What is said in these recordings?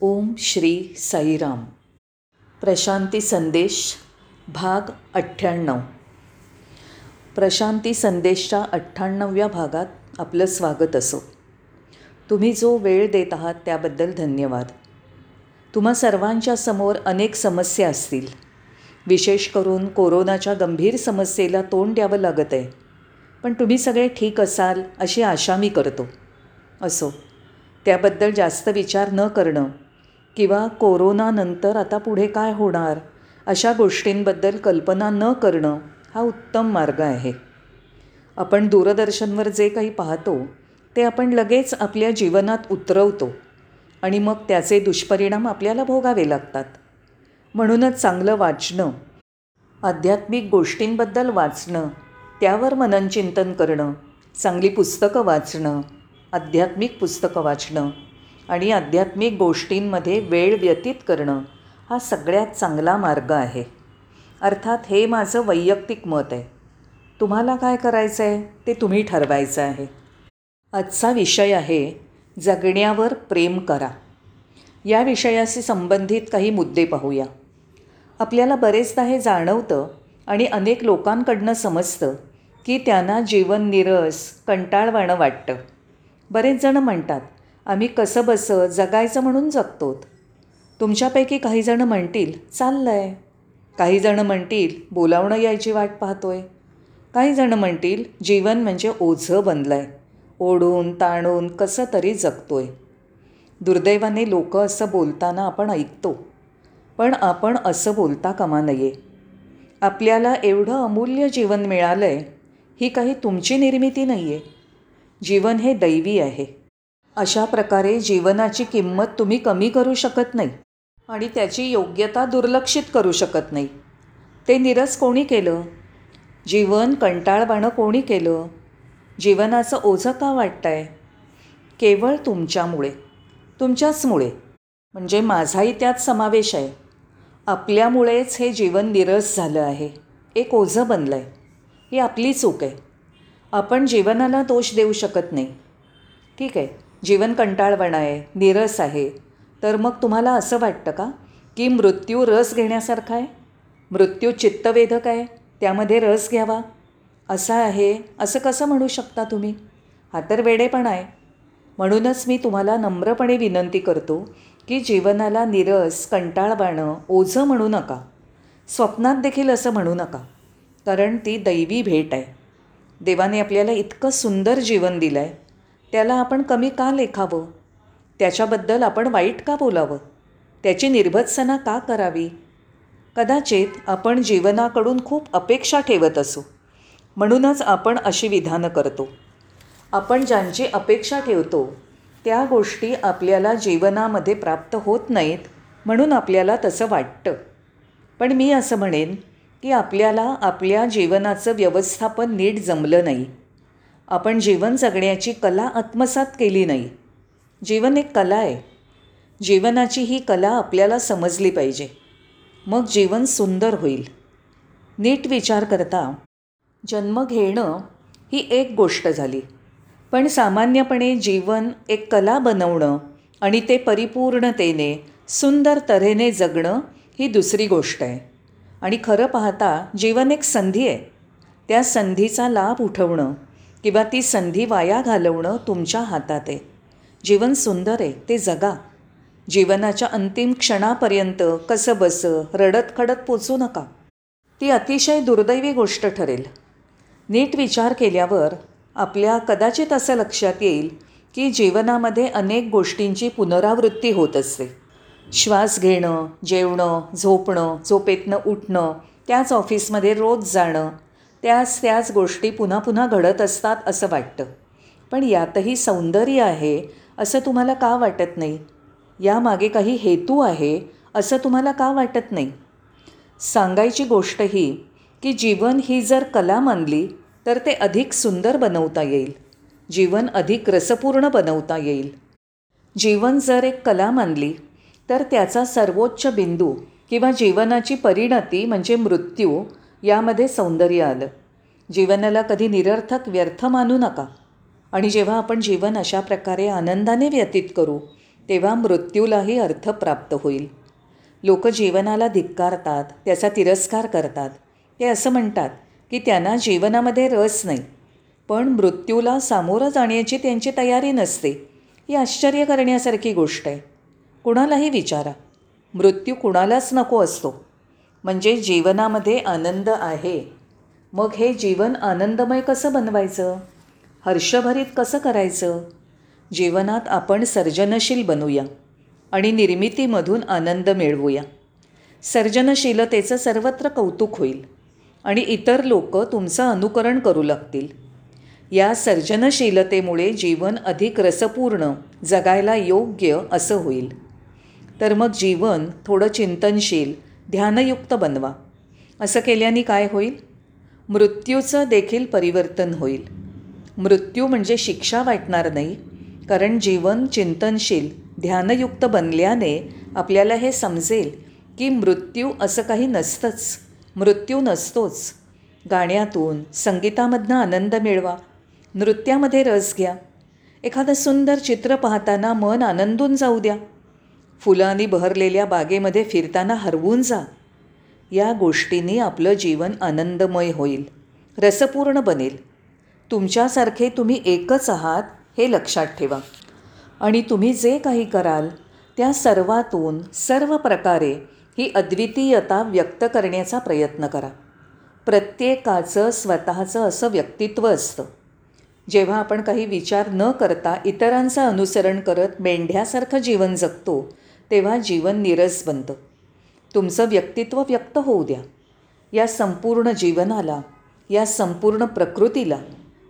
ओम श्री साईराम. प्रशांती संदेश भाग अठ्ठ्याण्णव. प्रशांती संदेशच्या अठ्ठ्याण्णव्या भागात आपलं स्वागत असो. तुम्ही जो वेळ देत आहात त्याबद्दल धन्यवाद. तुम्हा सर्वांच्या समोर अनेक समस्या असतील. विशेष करून कोरोनाच्या गंभीर समस्येला तोंड द्यावं लागत आहे पण तुम्ही सगळे ठीक असाल अशी आशा मी करतो. असो. त्याबद्दल जास्त विचार न करणं किंवा कोरोनानंतर आता पुढे काय होणार? अशा गोष्टींबद्दल कल्पना न करणं हा उत्तम मार्ग आहे. आपण दूरदर्शनवर जे काही पाहतो ते आपण लगेच आपल्या जीवनात उतरवतो आणि मग त्याचे दुष्परिणाम आपल्याला भोगावे लागतात. म्हणूनच चांगलं वाचणं आध्यात्मिक गोष्टींबद्दल वाचणं त्यावर मननचिंतन करणं चांगली पुस्तकं वाचणं आध्यात्मिक पुस्तकं वाचणं आणि आध्यात्मिक गोष्टींमध्ये वेळ व्यतीत करणं हा सगळ्यात चांगला मार्ग आहे. अर्थात हे माझं वैयक्तिक मत आहे. तुम्हाला काय करायचं आहे ते तुम्ही ठरवायचं आहे. आजचा विषय आहे जगण्यावर प्रेम करा. या विषयाशी संबंधित काही मुद्दे पाहूया. आपल्याला बरेचदा हे जाणवतं आणि अनेक लोकांकडनं समजतं की त्यांना जीवन निरस कंटाळवाणं वाटतं. बरेच जणं म्हणतात आम्ही कसं बसं जगायचं म्हणून जगतोत. तुमच्यापैकी काहीजणं म्हणतील चाललं आहे काहीजणं म्हणतील बोलावणं यायची वाट पाहतोय. आहे काहीजणं म्हणतील जीवन म्हणजे ओझं बनलं आहे ओढून ताणून कसं तरी जगतोय. दुर्दैवाने लोक असं बोलताना आपण ऐकतो. पण आपण असं बोलता कामा नये. आपल्याला एवढं अमूल्य जीवन मिळालं आहे ही काही तुमची निर्मिती नाही आहे जीवन हे दैवी आहे. अशा प्रकारे जीवनाची किंमत तुम्ही कमी करू शकत नाही आणि त्याची योग्यता दुर्लक्षित करू शकत नाही. ते निरस कोणी केलं? जीवन कंटाळवाणं कोणी केलं? जीवनाचं ओझं का वाटतंय? आहे केवळ तुमच्यामुळे तुमच्याचमुळे. म्हणजे माझाही त्यात समावेश आहे. आपल्यामुळेच हे जीवन निरस झालं आहे. एक ओझं बनलं आहे ही आपली चूक आहे. आपण जीवनाला दोष देऊ शकत नाही. ठीक आहे. जीवन कंटाळवणं आहे निरस आहे. तर मग तुम्हाला असं वाटतं का की मृत्यू रस घेण्यासारखा आहे? मृत्यू चित्तवेधक आहे त्यामध्ये रस घ्यावा? असा आहे असं कसं म्हणू शकता तुम्ही? हा तर वेडेपणा आहे. म्हणूनच मी तुम्हाला नम्रपणे विनंती करतो की जीवनाला निरस कंटाळवाणं ओझं म्हणू नका. स्वप्नात देखील असं म्हणू नका. कारण ती दैवी भेट आहे. देवाने आपल्याला इतकं सुंदर जीवन दिलं आहे त्याला आपण कमी का लेखावं? त्याच्याबद्दल आपण वाईट का बोलावं? त्याची निर्भत्सना का करावी? कदाचित आपण जीवनाकडून खूप अपेक्षा ठेवत असू. म्हणूनच आपण अशी विधानं करतो. आपण ज्यांची अपेक्षा ठेवतो त्या गोष्टी आपल्याला जीवनामध्ये प्राप्त होत नाहीत म्हणून आपल्याला तसं वाटतं. पण मी असं म्हणेन की आपल्याला आपल्या जीवनाचं व्यवस्थापन नीट जमलं नाही. आपण जीवन जगण्याची कला आत्मसात केली नाही. जीवन एक कला आहे. जीवनाची ही कला आपल्याला समजली पाहिजे. मग जीवन सुंदर होईल. नीट विचार करता जन्म घेणं ही एक गोष्ट झाली. पण सामान्यपणे जीवन एक कला बनवणं आणि ते परिपूर्णतेने सुंदर तऱ्हेने जगणं ही दुसरी गोष्ट आहे. आणि खरं पाहता जीवन एक संधी आहे. त्या संधीचा लाभ उठवणं किंवा ती संधी वाया घालवणं तुमच्या हातात आहे. जीवन सुंदर आहे ते जगा. जीवनाच्या अंतिम क्षणापर्यंत कसं बसं रडत खडत पोचू नका. ती अतिशय दुर्दैवी गोष्ट ठरेल. नीट विचार केल्यावर आपल्या कदाचित असं लक्षात येईल की जीवनामध्ये अनेक गोष्टींची पुनरावृत्ती होत असते. श्वास घेणं जेवणं झोपणं झोपेतनं उठणं त्याच ऑफिसमध्ये रोज जाणं त्याच त्याच गोष्टी पुन्हा पुन्हा घडत असतात असं वाटतं. पण यातही सौंदर्य आहे असं तुम्हाला का वाटत नाही? यामागे काही हेतू आहे असं तुम्हाला का वाटत नाही? सांगायची गोष्ट ही की जीवन ही जर कला मानली तर ते अधिक सुंदर बनवता येईल. जीवन अधिक रसपूर्ण बनवता येईल. जीवन जर एक कला मानली तर त्याचा सर्वोच्च बिंदू किंवा जीवनाची परिणती म्हणजे मृत्यू यामध्ये सौंदर्य आलं. जीवनाला कधी निरर्थक व्यर्थ मानू नका. आणि जेव्हा आपण जीवन अशा प्रकारे आनंदाने व्यतीत करू तेव्हा मृत्यूलाही अर्थ प्राप्त होईल. लोक जीवनाला धिक्कारतात त्याचा तिरस्कार करतात. ते असं म्हणतात की त्यांना जीवनामध्ये रस नाही. पण मृत्यूला सामोरं जाण्याची त्यांची तयारी नसते. ही आश्चर्य करण्यासारखी गोष्ट आहे. कुणालाही विचारा. मृत्यू कुणालाच नको असतो. म्हणजे जीवनामध्ये आनंद आहे. मग हे जीवन आनंदमय कसं बनवायचं? हर्षभरीत कसं करायचं? जीवनात आपण सर्जनशील बनूया आणि निर्मितीमधून आनंद मिळवूया. सर्जनशीलतेचं सर्वत्र कौतुक होईल आणि इतर लोक तुमचं अनुकरण करू लागतील. या सर्जनशीलतेमुळे जीवन अधिक रसपूर्ण जगायला योग्य असं होईल. तर मग जीवन थोडं चिंतनशील ध्यानयुक्त बनवा. असं केल्याने काय होईल? मृत्यूचं देखील परिवर्तन होईल. मृत्यू म्हणजे शिक्षा वाटणार नाही कारण जीवन चिंतनशील ध्यानयुक्त बनल्याने आपल्याला हे समजेल की मृत्यू असं काही नसतंच मृत्यू नसतोच. गाण्यातून संगीतामधनं आनंद मिळवा. नृत्यामध्ये रस घ्या. एखादं सुंदर चित्र पाहताना मन आनंदून जाऊ द्या. फुलांनी बहरलेल्या बागेमध्ये फिरताना हरवून जा. या गोष्टींनी आपलं जीवन आनंदमय होईल. रसपूर्ण बनेल. तुमच्यासारखे तुम्ही एकच आहात हे लक्षात ठेवा. आणि तुम्ही जे काही कराल त्या सर्वातून सर्व प्रकारे ही अद्वितीयता व्यक्त करण्याचा प्रयत्न करा. प्रत्येकाचं स्वतःचं असं व्यक्तित्व असतं. जेव्हा आपण काही विचार न करता इतरांचं अनुसरण करत मेंढ्यासारखं जीवन जगतो तेव्हा जीवन निरस बनतं. तुमचं व्यक्तित्व व्यक्त होऊ द्या. या संपूर्ण जीवनाला या संपूर्ण प्रकृतीला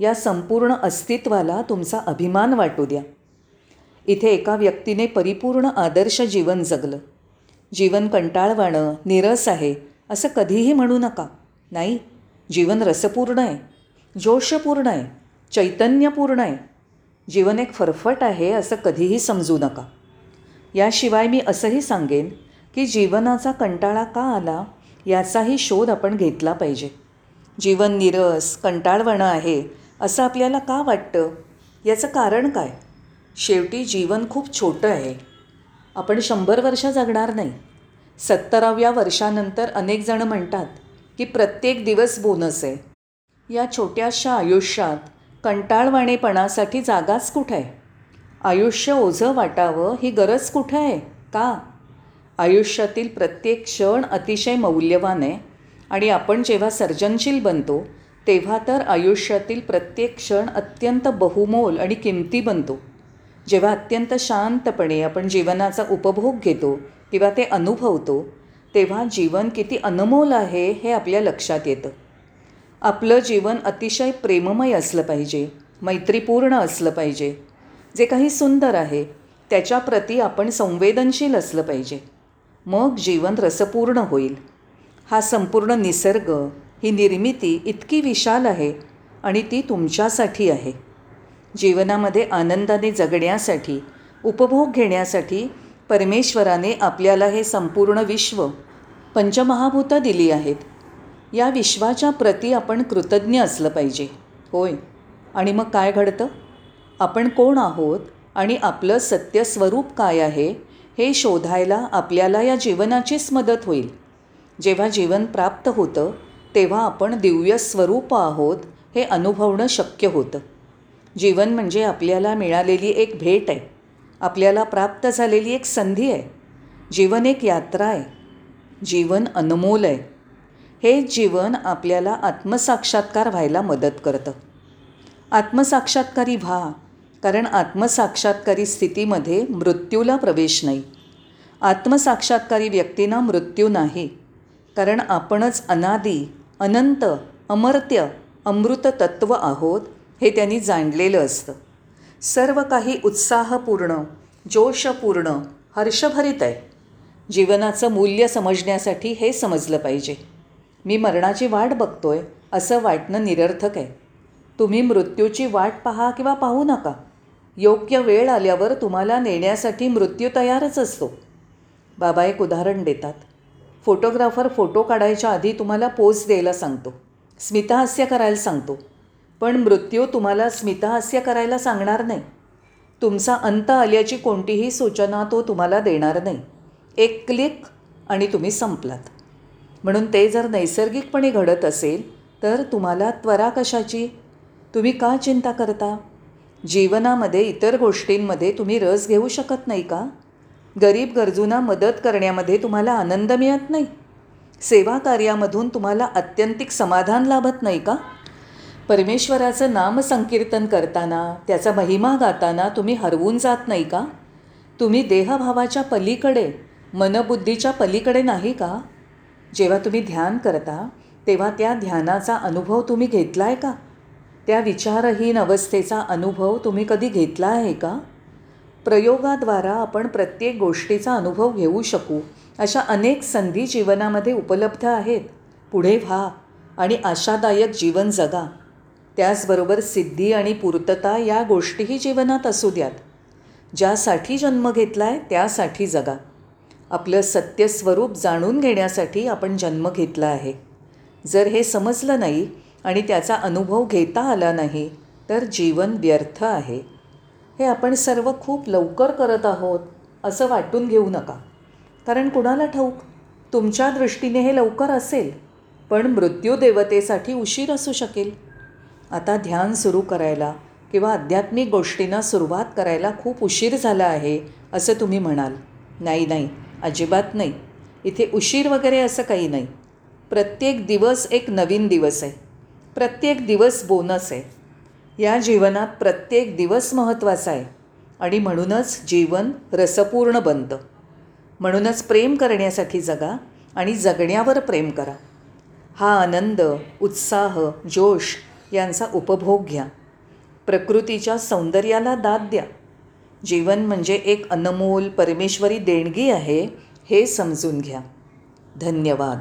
या संपूर्ण अस्तित्वाला तुमचा अभिमान वाटू द्या. इथे एका व्यक्तीने परिपूर्ण आदर्श जीवन जगलं. जीवन कंटाळवाणं निरस आहे असं कधीही म्हणू नका. नाही जीवन रसपूर्ण आहे जोशपूर्ण आहे चैतन्यपूर्ण आहे. जीवन एक फरफट आहे असं कधीही समजू नका. याशिवाय मी असंही सांगेन की जीवनाचा कंटाळा का आला याचाही शोध आपण घेतला पाहिजे. जीवन निरस कंटाळवणं आहे असं आपल्याला का वाटतं? याचं कारण काय? शेवटी जीवन खूप छोटं आहे. आपण शंभर वर्ष जगणार नाही. सत्तराव्या वर्षानंतर अनेक जणं म्हणतात की प्रत्येक दिवस बोनस आहे. या छोट्याशा आयुष्यात कंटाळवाणेपणासाठी जागाच कुठं आहे? आयुष्य ओझं वाटावं ही गरज कुठं आहे? का? आयुष्यातील प्रत्येक क्षण अतिशय मौल्यवान आहे. आणि आपण जेव्हा सर्जनशील बनतो तेव्हा तर आयुष्यातील प्रत्येक क्षण अत्यंत बहुमोल आणि किमती बनतो. जेव्हा अत्यंत शांतपणे आपण जीवनाचा उपभोग घेतो किंवा ते अनुभवतो तेव्हा जीवन किती अनमोल आहे हे आपल्या लक्षात येतं. आपलं जीवन अतिशय प्रेममय असलं पाहिजे मैत्रीपूर्ण असलं पाहिजे. जे काही सुंदर आहे त्याच्याप्रती आपण संवेदनशील असलं पाहिजे. मग जीवन रसपूर्ण होईल. हा संपूर्ण निसर्ग ही निर्मिती इतकी विशाल आहे आणि ती तुमच्यासाठी आहे. जीवनामध्ये आनंदाने जगण्यासाठी उपभोग घेण्यासाठी परमेश्वराने आपल्याला हे संपूर्ण विश्व पंचमहाभूतं दिली आहेत. या विश्वाच्या प्रती आपण कृतज्ञ असलं पाहिजे. होय. आणि मग काय घडतं? आपण कोण आहोत आणि आपलं सत्य स्वरूप काय आहे हे शोधायला आपल्याला या जीवनाचीच मदत होईल. जेव्हा जीवन प्राप्त होतं तेव्हा आपण दिव्य स्वरूप आहोत हे अनुभवणं शक्य होतं. जीवन म्हणजे आपल्याला मिळालेली एक भेट आहे. आपल्याला प्राप्त झालेली एक संधी आहे. जीवन एक यात्रा आहे. जीवन अनमोल आहे. हे जीवन आपल्याला आत्मसाक्षात्कार व्हायला मदत करतं. आत्मसाक्षात्कारी व्हा कारण आत्मसाक्षात्कारी स्थितीमध्ये मृत्यूला प्रवेश नाही. आत्मसाक्षात्कारी व्यक्तींना मृत्यू नाही. कारण आपणच अनादी अनंत अमर्त्य अमृत तत्त्व आहोत हे त्यांनी जाणलेलं असतं. सर्व काही उत्साहपूर्ण जोशपूर्ण हर्षभरित आहे. जीवनाचं मूल्य समजण्यासाठी हे समजलं पाहिजे. मी मरणाची वाट बघतोय असं वाटणं निरर्थक आहे. तुम्ही मृत्यूची वाट पहा किंवा पाहू नका. योग्य वेळ आल्यावर तुम्हाला नेण्यासाठी मृत्यू तयारच असतो. बाबा एक उदाहरण देतात. फोटोग्राफर फोटो काढायच्या आधी तुम्हाला पोज द्यायला सांगतो. स्मितहास्य करायला सांगतो. पण मृत्यू तुम्हाला स्मितहास्य करायला सांगणार नाही. तुमचा अंत आल्याची कोणतीही सूचना तो तुम्हाला देणार नाही. एक क्लिक आणि तुम्ही संपलात. म्हणून ते जर नैसर्गिकपणे घडत असेल तर तुम्हाला त्वरा कशाची? तुम्ही का चिंता करता? जीवनामध्ये इतर गोष्टींमध्ये तुम्ही रस घेऊ शकत नाही का? गरीब गरजूंना मदत करण्यामध्ये तुम्हाला आनंद मिळत नाही. सेवा कार्यामधून तुम्हाला आत्यंतिक समाधान लाभत नाही का? परमेश्वराचं नामसंकीर्तन करताना त्याचा महिमा गाताना तुम्ही हरवून जात नाही का? तुम्ही देहभावाच्या पलीकडे मनबुद्धीच्या पलीकडे नाही का? जेव्हा तुम्ही ध्यान करता तेव्हा त्या ध्यानाचा अनुभव तुम्ही घेतला आहे का? त्या विचारहीन अवस्थेचा अनुभव तुम्ही कधी घेतला आहे का? प्रयोगाद्वारा आपण प्रत्येक गोष्टीचा अनुभव घेऊ शकू. अशा अनेक संधी जीवनामध्ये उपलब्ध आहेत. पुढे व्हा आणि आशादायक जीवन जगा. त्याचबरोबर सिद्धी आणि पूर्तता या गोष्टीही जीवनात असू द्यात. ज्यासाठी जन्म घेतला आहे त्यासाठी जगा. आपलं सत्यस्वरूप जाणून घेण्यासाठी आपण जन्म घेतला आहे. जर हे समजलं नाही आणि त्याचा अनुभव घेता आला नाही तर जीवन व्यर्थ आहे. हे आपण सर्व खूप लवकर करत आहोत असं वाटून घेऊ नका. कारण कुणाला ठाऊक? तुमच्या दृष्टीने हे लवकर असेल पण मृत्यूदेवतेसाठी उशीर असू शकेल. आता ध्यान सुरू करायला किंवा आध्यात्मिक गोष्टींना सुरुवात करायला खूप उशीर झाला आहे असं तुम्ही म्हणाल. नाही नाही अजिबात नाही. इथे उशीर वगैरे असं काही नाही. प्रत्येक दिवस एक नवीन दिवस आहे. प्रत्येक दिवस बोनस आहे. या जीवनात प्रत्येक दिवस महत्त्वाचा आहे. आणि म्हणूनच जीवन रसपूर्ण बनतं. म्हणूनच प्रेम करण्यासाठी जगा आणि जगण्यावर प्रेम करा. हा आनंद उत्साह जोश यांचा उपभोग घ्या. प्रकृतीच्या सौंदर्याला दाद द्या. जीवन म्हणजे एक अनमोल परमेश्वरी देणगी आहे हे समजून घ्या. धन्यवाद.